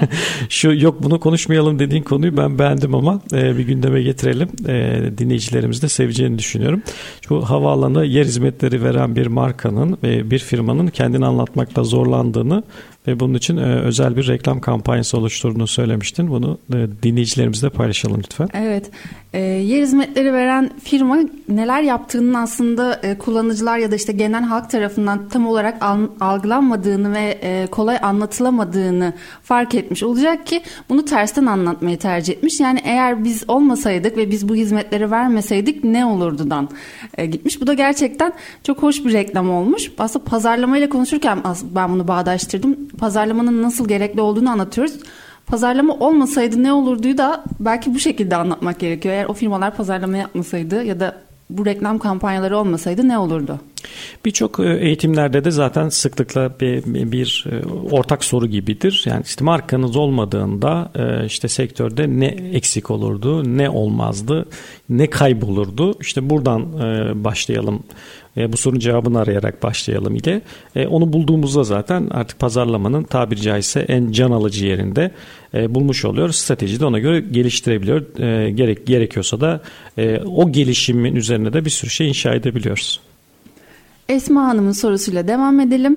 şu yok bunu konuşmayalım dediğin konuyu ben beğendim ama e, bir gündeme getirelim. E, dinleyicilerimiz de seveceğini düşünüyorum. Şu havaalanı yer hizmetleri veren bir markanın bir firmanın kendini anlatmakta zorlandığını ve bunun için e, özel bir reklam kampanyası oluşturduğunu söylemiştin. Bunu e, dinleyicilerimizle paylaşalım lütfen. Evet. E, yer hizmetleri veren firma neler yaptığının aslında kullanıcılar ya da işte genel halk tarafından tam olarak al, algılanmadığını ve kolay anlatılamadığını fark etmiş olacak ki bunu tersten anlatmayı tercih etmiş. Yani eğer biz olmasaydık ve biz bu hizmetleri vermeseydik ne olurdudan e, gitmiş. Bu da gerçekten çok hoş bir reklam olmuş. Aslında pazarlamayla konuşurken ben bunu bağdaştırdım pazarlamanın nasıl gerekli olduğunu anlatıyoruz. Pazarlama olmasaydı ne olurduyu da belki bu şekilde anlatmak gerekiyor. Eğer o firmalar pazarlama yapmasaydı ya da bu reklam kampanyaları olmasaydı ne olurdu? Birçok e, eğitimlerde de zaten sıklıkla bir, bir e, ortak soru gibidir. Yani işte markanız olmadığında e, işte sektörde ne eksik olurdu, ne olmazdı, ne kaybolurdu. İşte buradan başlayalım bu sorunun cevabını arayarak başlayalım ile. Onu bulduğumuzda zaten artık pazarlamanın tabiri caizse en can alıcı yerinde bulmuş oluyoruz. Strateji de ona göre geliştirebiliyor. Gerek gerekiyorsa da o gelişimin üzerine de bir sürü şey inşa edebiliyoruz. Esma Hanım'ın sorusuyla devam edelim.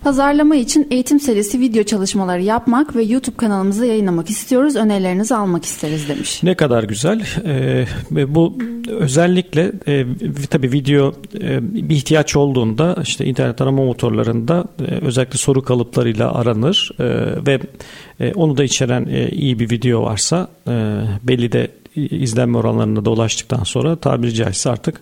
Pazarlama için eğitim serisi video çalışmaları yapmak ve YouTube kanalımıza yayınlamak istiyoruz. Önerilerinizi almak isteriz demiş. Ne kadar güzel. Ee, bu özellikle e, tabii video e, bir ihtiyaç olduğunda işte internet arama motorlarında e, özellikle soru kalıplarıyla aranır e, ve e, onu da içeren e, iyi bir video varsa e, belli de izlenme oranlarına da ulaştıktan sonra tabiri caizse artık e,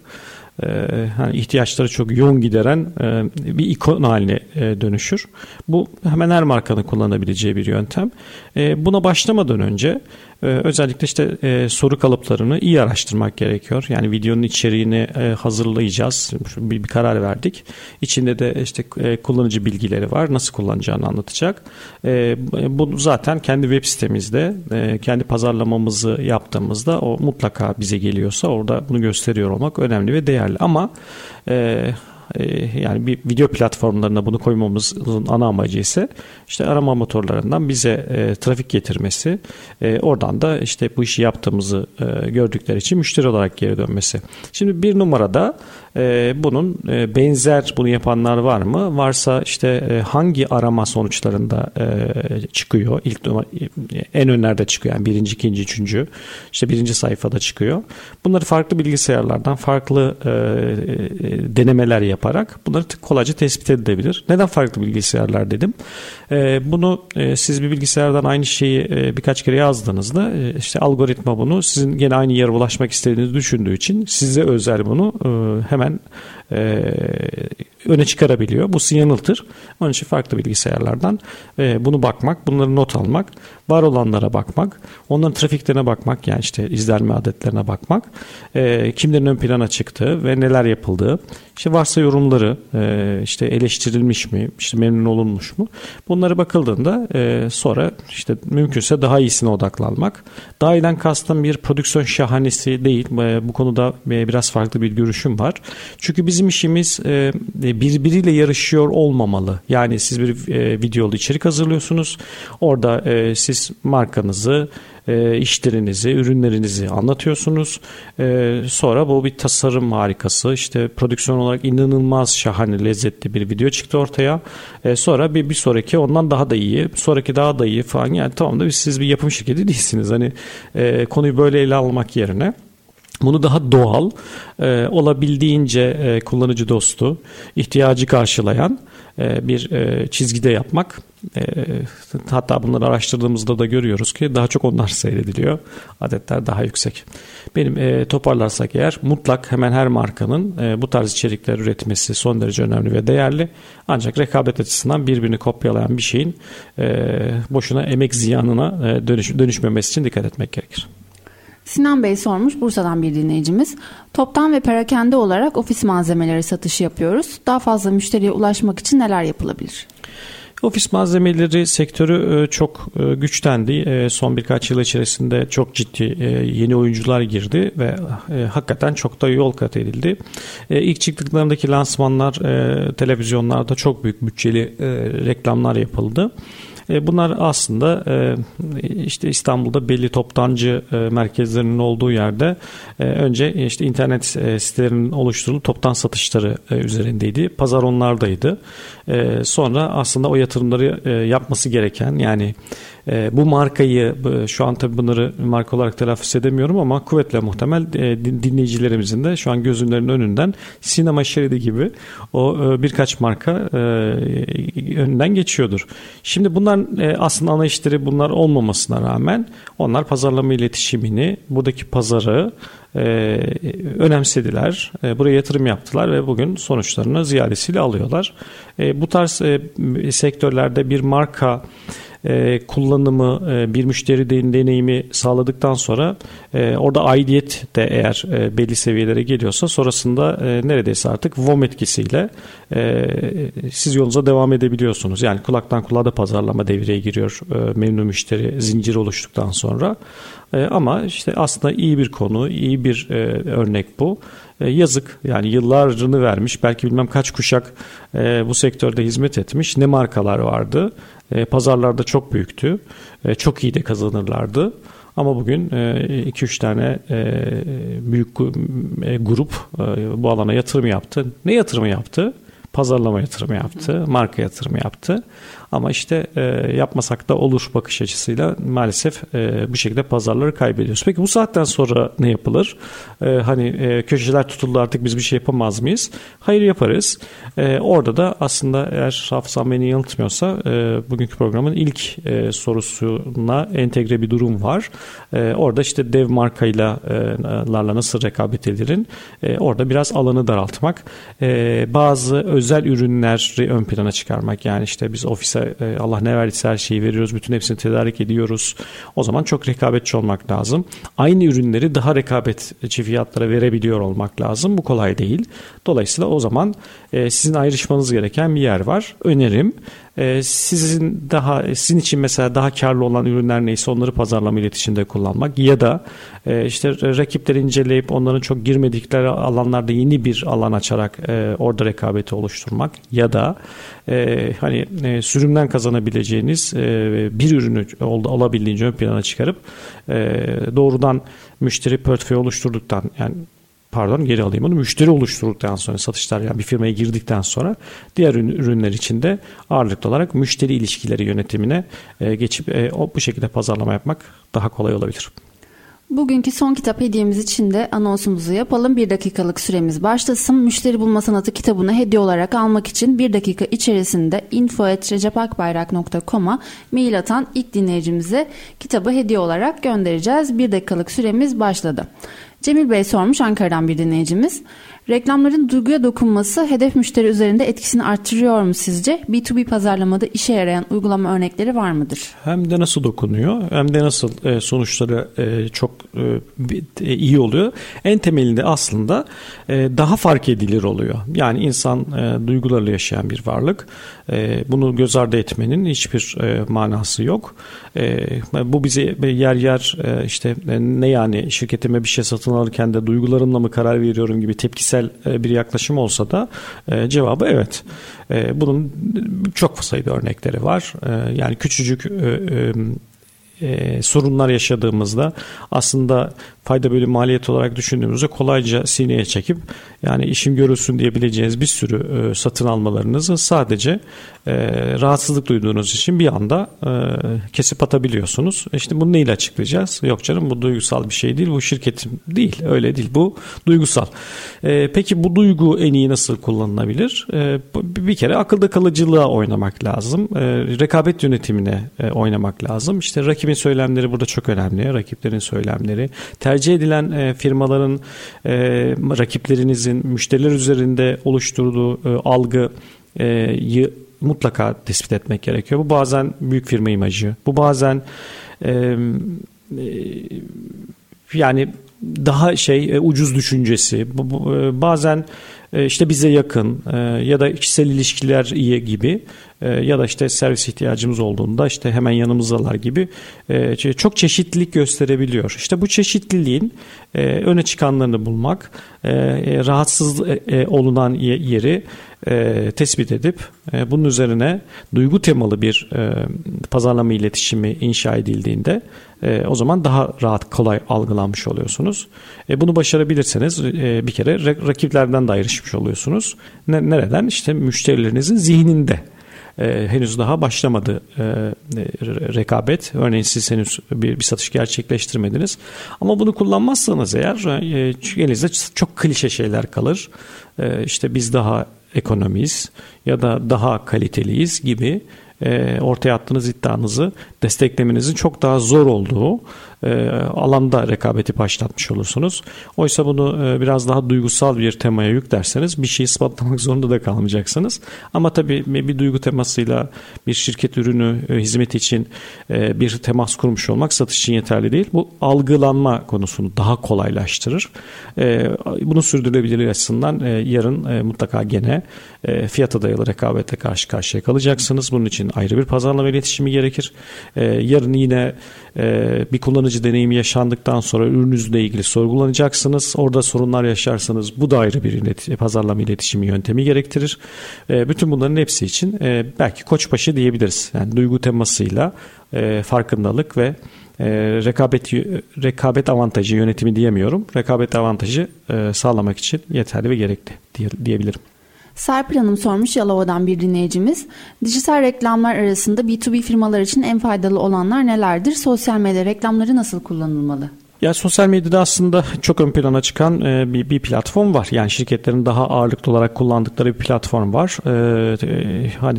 hani ihtiyaçları çok yoğun gideren e, bir ikon haline e, dönüşür. Bu hemen her markanın kullanabileceği bir yöntem. E, buna başlamadan önce ee, özellikle işte e, soru kalıplarını iyi araştırmak gerekiyor. Yani videonun içeriğini e, hazırlayacağız. Bir, bir karar verdik. İçinde de işte e, kullanıcı bilgileri var. Nasıl kullanacağını anlatacak. E, bunu zaten kendi web sitemizde kendi pazarlamamızı yaptığımızda o mutlaka bize geliyorsa orada bunu gösteriyor olmak önemli ve değerli. Ama ee, yani bir video platformlarına bunu koymamızın ana amacı ise işte arama motorlarından bize e, trafik getirmesi e, oradan da işte bu işi yaptığımızı e, gördükleri için müşteri olarak geri dönmesi. Şimdi bir numarada e, bunun benzer bunu yapanlar var mı? Varsa işte hangi arama sonuçlarında çıkıyor? İlk en önlerde çıkıyor yani birinci, ikinci, üçüncü işte birinci sayfada çıkıyor. Bunları farklı bilgisayarlardan farklı e, e, denemeler yaparak bunları kolayca tespit edilebilir. Neden farklı bilgisayarlar dedim? E, bunu e, siz bir bilgisayardan aynı şeyi e, birkaç kere yazdığınızda e, işte algoritma bunu sizin gene aynı yere ulaşmak istediğinizi düşündüğü için size özel bunu hemen e, öne çıkarabiliyor. Bu yanıltır. Onun için farklı bilgisayarlardan e, bunu bakmak, bunları not almak, var olanlara bakmak, onların trafiklerine bakmak yani işte izlenme adetlerine bakmak, e, kimlerin ön plana çıktığı ve neler yapıldığı, işte varsa yorumları, e, işte eleştirilmiş mi, işte memnun olunmuş mu? Bunlara bakıldığında sonra işte mümkünse daha iyisine odaklanmak. Daha iyiden kastım bir prodüksiyon şahanesi değil. Bu konuda biraz farklı bir görüşüm var. Çünkü bizim işimiz e, birbiriyle yarışıyor olmamalı. Yani siz bir e, videolu içerik hazırlıyorsunuz. Orada e, siz markanızı, e, işlerinizi, ürünlerinizi anlatıyorsunuz. E, sonra bu bir tasarım harikası. İşte prodüksiyon olarak inanılmaz şahane, lezzetli bir video çıktı ortaya. Sonra bir, bir sonraki ondan daha da iyi, sonraki daha da iyi falan. Yani tamam da siz bir yapım şirketi değilsiniz. Hani konuyu böyle ele almak yerine bunu daha doğal, e, olabildiğince e, kullanıcı dostu, ihtiyacı karşılayan e, bir e, çizgide yapmak. E, hatta bunları araştırdığımızda da görüyoruz ki daha çok onlar seyrediliyor. Adetler daha yüksek. Benim e, toparlarsak eğer mutlak hemen her markanın e, bu tarz içerikler üretmesi son derece önemli ve değerli. Ancak rekabet açısından birbirini kopyalayan bir şeyin e, boşuna emek ziyanına e, dönüş, dönüşmemesi için dikkat etmek gerekir. Sinan Bey sormuş Bursa'dan bir dinleyicimiz. Toptan ve perakende olarak ofis malzemeleri satışı yapıyoruz. Daha fazla müşteriye ulaşmak için neler yapılabilir? Ofis malzemeleri sektörü e, çok e, güçlendi. E, son birkaç yıl içerisinde çok ciddi yeni oyuncular girdi ve hakikaten çok da yol kat edildi. İlk çıktıklarındaki lansmanlar televizyonlarda çok büyük bütçeli reklamlar yapıldı. E, bunlar aslında e, işte İstanbul'da belli toptancı e, merkezlerinin olduğu yerde önce işte internet sitelerinin oluşturulup toptan satışları üzerindeydi. Pazar onlardaydı. Sonra aslında o yatırımları yapması gereken yani e, bu markayı şu an tabii bunları marka olarak telaffuz edemiyorum ama kuvvetle muhtemel e, dinleyicilerimizin de şu an gözünlerin önünden sinema şeridi gibi o e, birkaç marka e, önünden geçiyordur. Şimdi bunlar e, aslında ana işleri bunlar olmamasına rağmen onlar pazarlama iletişimini buradaki pazarı e, önemsediler. E, buraya yatırım yaptılar ve bugün sonuçlarını ziyadesiyle alıyorlar. E, bu tarz e, sektörlerde bir marka e, kullanımı, e, bir müşteri deneyimi sağladıktan sonra e, orada aidiyet de eğer e, belli seviyelere geliyorsa sonrasında neredeyse artık VOM etkisiyle siz yolunuza devam edebiliyorsunuz. Yani kulaktan kulağa da pazarlama devreye giriyor memnun müşteri zinciri oluştuktan sonra. Ama işte aslında iyi bir konu, iyi bir örnek bu. Yazık yani yıllarını vermiş belki bilmem kaç kuşak e, bu sektörde hizmet etmiş ne markalar vardı e, pazarlarda çok büyüktü. E, çok iyi de kazanırlardı. Ama bugün 2-3 e, tane büyük grup bu alana yatırım yaptı. Ne yatırımı yaptı? Pazarlama yatırımı yaptı marka yatırımı yaptı ama işte e, yapmasak da olur bakış açısıyla maalesef e, bu şekilde pazarları kaybediyoruz. Peki bu saatten sonra ne yapılır? E, hani e, köşeler tutuldu artık biz bir şey yapamaz mıyız? Hayır yaparız. E, orada da aslında eğer hafızam beni yanıltmıyorsa e, bugünkü programın ilk e, sorusuna entegre bir durum var. E, orada işte dev markayla e, larla nasıl rekabet edilir? E, orada biraz alanı daraltmak. E, bazı özel ürünleri ön plana çıkarmak. Yani işte biz ofise e, Allah ne verdiyse her şeyi veriyoruz. Bütün hepsini tedarik ediyoruz. O zaman çok rekabetçi olmak lazım. Aynı ürünleri daha rekabetçi fiyatlara verebiliyor olmak lazım. Bu kolay değil. Dolayısıyla o zaman e, sizin ayrışmanız gereken bir yer var. Önerim ee, sizin daha sizin için mesela daha karlı olan ürünler neyse onları pazarlama iletişimde kullanmak ya da e, işte rakipleri inceleyip onların çok girmedikleri alanlarda yeni bir alan açarak e, orada rekabeti oluşturmak ya da e, hani sürümden kazanabileceğiniz bir ürünü olabildiğince ön plana çıkarıp doğrudan müşteri portföy oluşturduktan yani pardon geri alayım onu müşteri oluşturduktan sonra satışlar yani bir firmaya girdikten sonra diğer ürünler içinde ağırlıklı olarak müşteri ilişkileri yönetimine e, geçip e, bu şekilde pazarlama yapmak daha kolay olabilir. Bugünkü son kitap hediyemiz için de anonsumuzu yapalım. Bir dakikalık süremiz başlasın. Müşteri Bulma Sanatı kitabını hediye olarak almak için bir dakika içerisinde info.recepakbayrak.com'a mail atan ilk dinleyicimize kitabı hediye olarak göndereceğiz. Bir dakikalık süremiz başladı. Cemil Bey sormuş Ankara'dan bir dinleyicimiz. Reklamların duyguya dokunması hedef müşteri üzerinde etkisini artırıyor mu sizce? B2B pazarlamada işe yarayan uygulama örnekleri var mıdır? Hem de nasıl dokunuyor hem de nasıl e, sonuçları e, çok e, iyi oluyor. En temelinde aslında daha fark edilir oluyor. Yani insan duygularla yaşayan bir varlık. Bunu göz ardı etmenin hiçbir manası yok. Bu bize yer yer işte ne yani şirketime bir şey satın alırken de duygularımla mı karar veriyorum gibi tepkisi bilimsel e, bir yaklaşım olsa da e, cevabı evet. E, bunun çok sayıda örnekleri var. Yani küçücük sorunlar yaşadığımızda aslında fayda bölü maliyet olarak düşündüğümüzde kolayca sineye çekip yani işim görülsün diyebileceğiniz bir sürü e, satın almalarınızı sadece e, rahatsızlık duyduğunuz için bir anda e, kesip atabiliyorsunuz. İşte bunu neyle açıklayacağız? Yok canım bu duygusal bir şey değil. Bu şirketim değil. Öyle değil. Bu duygusal. Peki bu duygu en iyi nasıl kullanılabilir? Bir kere akılda kalıcılığa oynamak lazım. Rekabet yönetimine oynamak lazım. İşte rakibin söylemleri burada çok önemli. Rakiplerin söylemleri. Tercih edilen e, firmaların e, rakiplerinizin müşteriler üzerinde oluşturduğu e, algı e, mutlaka tespit etmek gerekiyor. Bu bazen büyük firma imajı, bu bazen e, e, yani daha şey e, ucuz düşüncesi, bu, bu, e, bazen e, işte bize yakın e, ya da kişisel ilişkiler iyi gibi ya da işte servis ihtiyacımız olduğunda işte hemen yanımızdalar gibi çok çeşitlilik gösterebiliyor. İşte bu çeşitliliğin öne çıkanlarını bulmak, rahatsız olunan yeri tespit edip bunun üzerine duygu temalı bir pazarlama iletişimi inşa edildiğinde o zaman daha rahat kolay algılanmış oluyorsunuz. bunu başarabilirseniz bir kere rakiplerden de ayrışmış oluyorsunuz. Ne, nereden? İşte müşterilerinizin zihninde. E, henüz daha başlamadı e, rekabet. Örneğin siz henüz bir, bir satış gerçekleştirmediniz. Ama bunu kullanmazsanız eğer e, elinizde çok klişe şeyler kalır. E, işte biz daha ekonomiyiz ya da daha kaliteliyiz gibi e, ortaya attığınız iddianızı desteklemenizin çok daha zor olduğu e, alanda rekabeti başlatmış olursunuz. Oysa bunu e, biraz daha duygusal bir temaya yüklerseniz bir şey ispatlamak zorunda da kalmayacaksınız. Ama tabii bir duygu temasıyla bir şirket ürünü e, hizmet için bir temas kurmuş olmak satış için yeterli değil. Bu algılanma konusunu daha kolaylaştırır. Bunu sürdürülebilir açısından yarın mutlaka gene fiyata dayalı rekabetle karşı karşıya kalacaksınız. Bunun için ayrı bir pazarlama iletişimi gerekir. Yarın yine bir kullanıcı kullanıcı deneyimi yaşandıktan sonra ürününüzle ilgili sorgulanacaksınız. Orada sorunlar yaşarsanız bu da ayrı bir ilet- pazarlama iletişimi yöntemi gerektirir. E, bütün bunların hepsi için e, belki koçbaşı diyebiliriz. Yani duygu temasıyla e, farkındalık ve e, rekabet rekabet avantajı yönetimi diyemiyorum. Rekabet avantajı e, sağlamak için yeterli ve gerekli diye, diyebilirim. Serpil Hanım sormuş Yalova'dan bir dinleyicimiz. Dijital reklamlar arasında B2B firmalar için en faydalı olanlar nelerdir? Sosyal medya reklamları nasıl kullanılmalı? Ya sosyal medyada aslında çok ön plana çıkan e, bir, bir platform var. Yani şirketlerin daha ağırlıklı olarak kullandıkları bir platform var. E, e, hani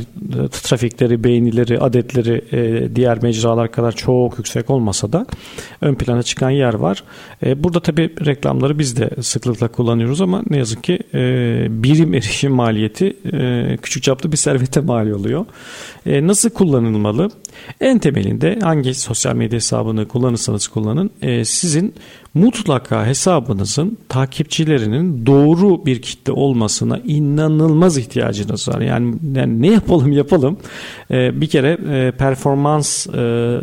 trafikleri, beğenileri, adetleri e, diğer mecralar kadar çok yüksek olmasa da ön plana çıkan yer var. E, burada tabii reklamları biz de sıklıkla kullanıyoruz ama ne yazık ki e, birim erişim maliyeti e, küçük çaplı bir servete mal oluyor. E, nasıl kullanılmalı? En temelinde hangi sosyal medya hesabını kullanırsanız kullanın e, sizin mutlaka hesabınızın takipçilerinin doğru bir kitle olmasına inanılmaz ihtiyacınız var. Yani, yani ne yapalım yapalım e, bir kere e, performans e, e,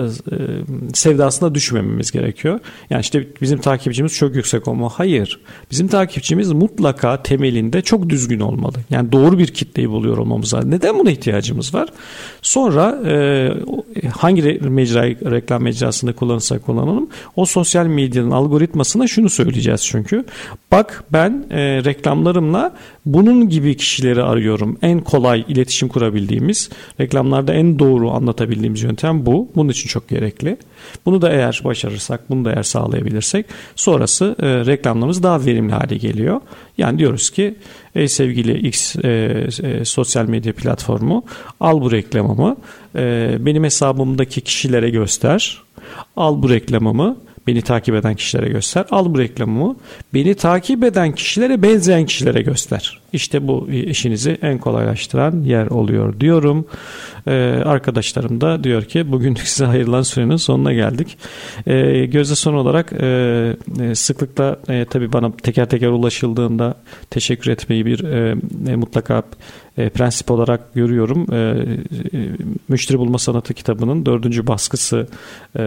sevdasına düşmememiz gerekiyor. Yani işte bizim takipçimiz çok yüksek olmalı. Hayır. Bizim takipçimiz mutlaka temelinde çok düzgün olmalı. Yani doğru bir kitleyi buluyor olmamız lazım. Neden buna ihtiyacımız var? Sonra e, hangi mecra, reklam mecrasında kullanırsak kullanalım o sosyal medyanın algoritması algoritmasına şunu söyleyeceğiz çünkü. Bak ben e, reklamlarımla bunun gibi kişileri arıyorum. En kolay iletişim kurabildiğimiz, reklamlarda en doğru anlatabildiğimiz yöntem bu. Bunun için çok gerekli. Bunu da eğer başarırsak, bunu da eğer sağlayabilirsek sonrası e, reklamlarımız daha verimli hale geliyor. Yani diyoruz ki ey sevgili X e, e, sosyal medya platformu al bu reklamımı e, benim hesabımdaki kişilere göster. Al bu reklamımı Beni takip eden kişilere göster. Al bu reklamımı. Beni takip eden kişilere benzeyen kişilere göster. İşte bu işinizi en kolaylaştıran yer oluyor diyorum. Ee, arkadaşlarım da diyor ki bugün size hayırlan sürenin sonuna geldik. Ee, gözde son olarak e, e, sıklıkla e, tabii bana teker teker ulaşıldığında teşekkür etmeyi bir e, e, mutlaka e, prensip olarak görüyorum. E, e, Müşteri Bulma Sanatı kitabının dördüncü baskısı e,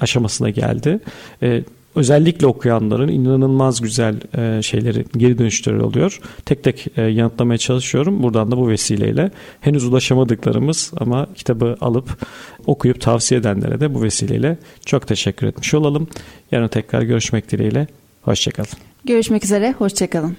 aşamasına geldi. E, özellikle okuyanların inanılmaz güzel e, şeyleri, geri dönüşleri oluyor. Tek tek e, yanıtlamaya çalışıyorum. Buradan da bu vesileyle henüz ulaşamadıklarımız ama kitabı alıp okuyup tavsiye edenlere de bu vesileyle çok teşekkür etmiş olalım. Yarın tekrar görüşmek dileğiyle. Hoşçakalın. Görüşmek üzere, hoşçakalın.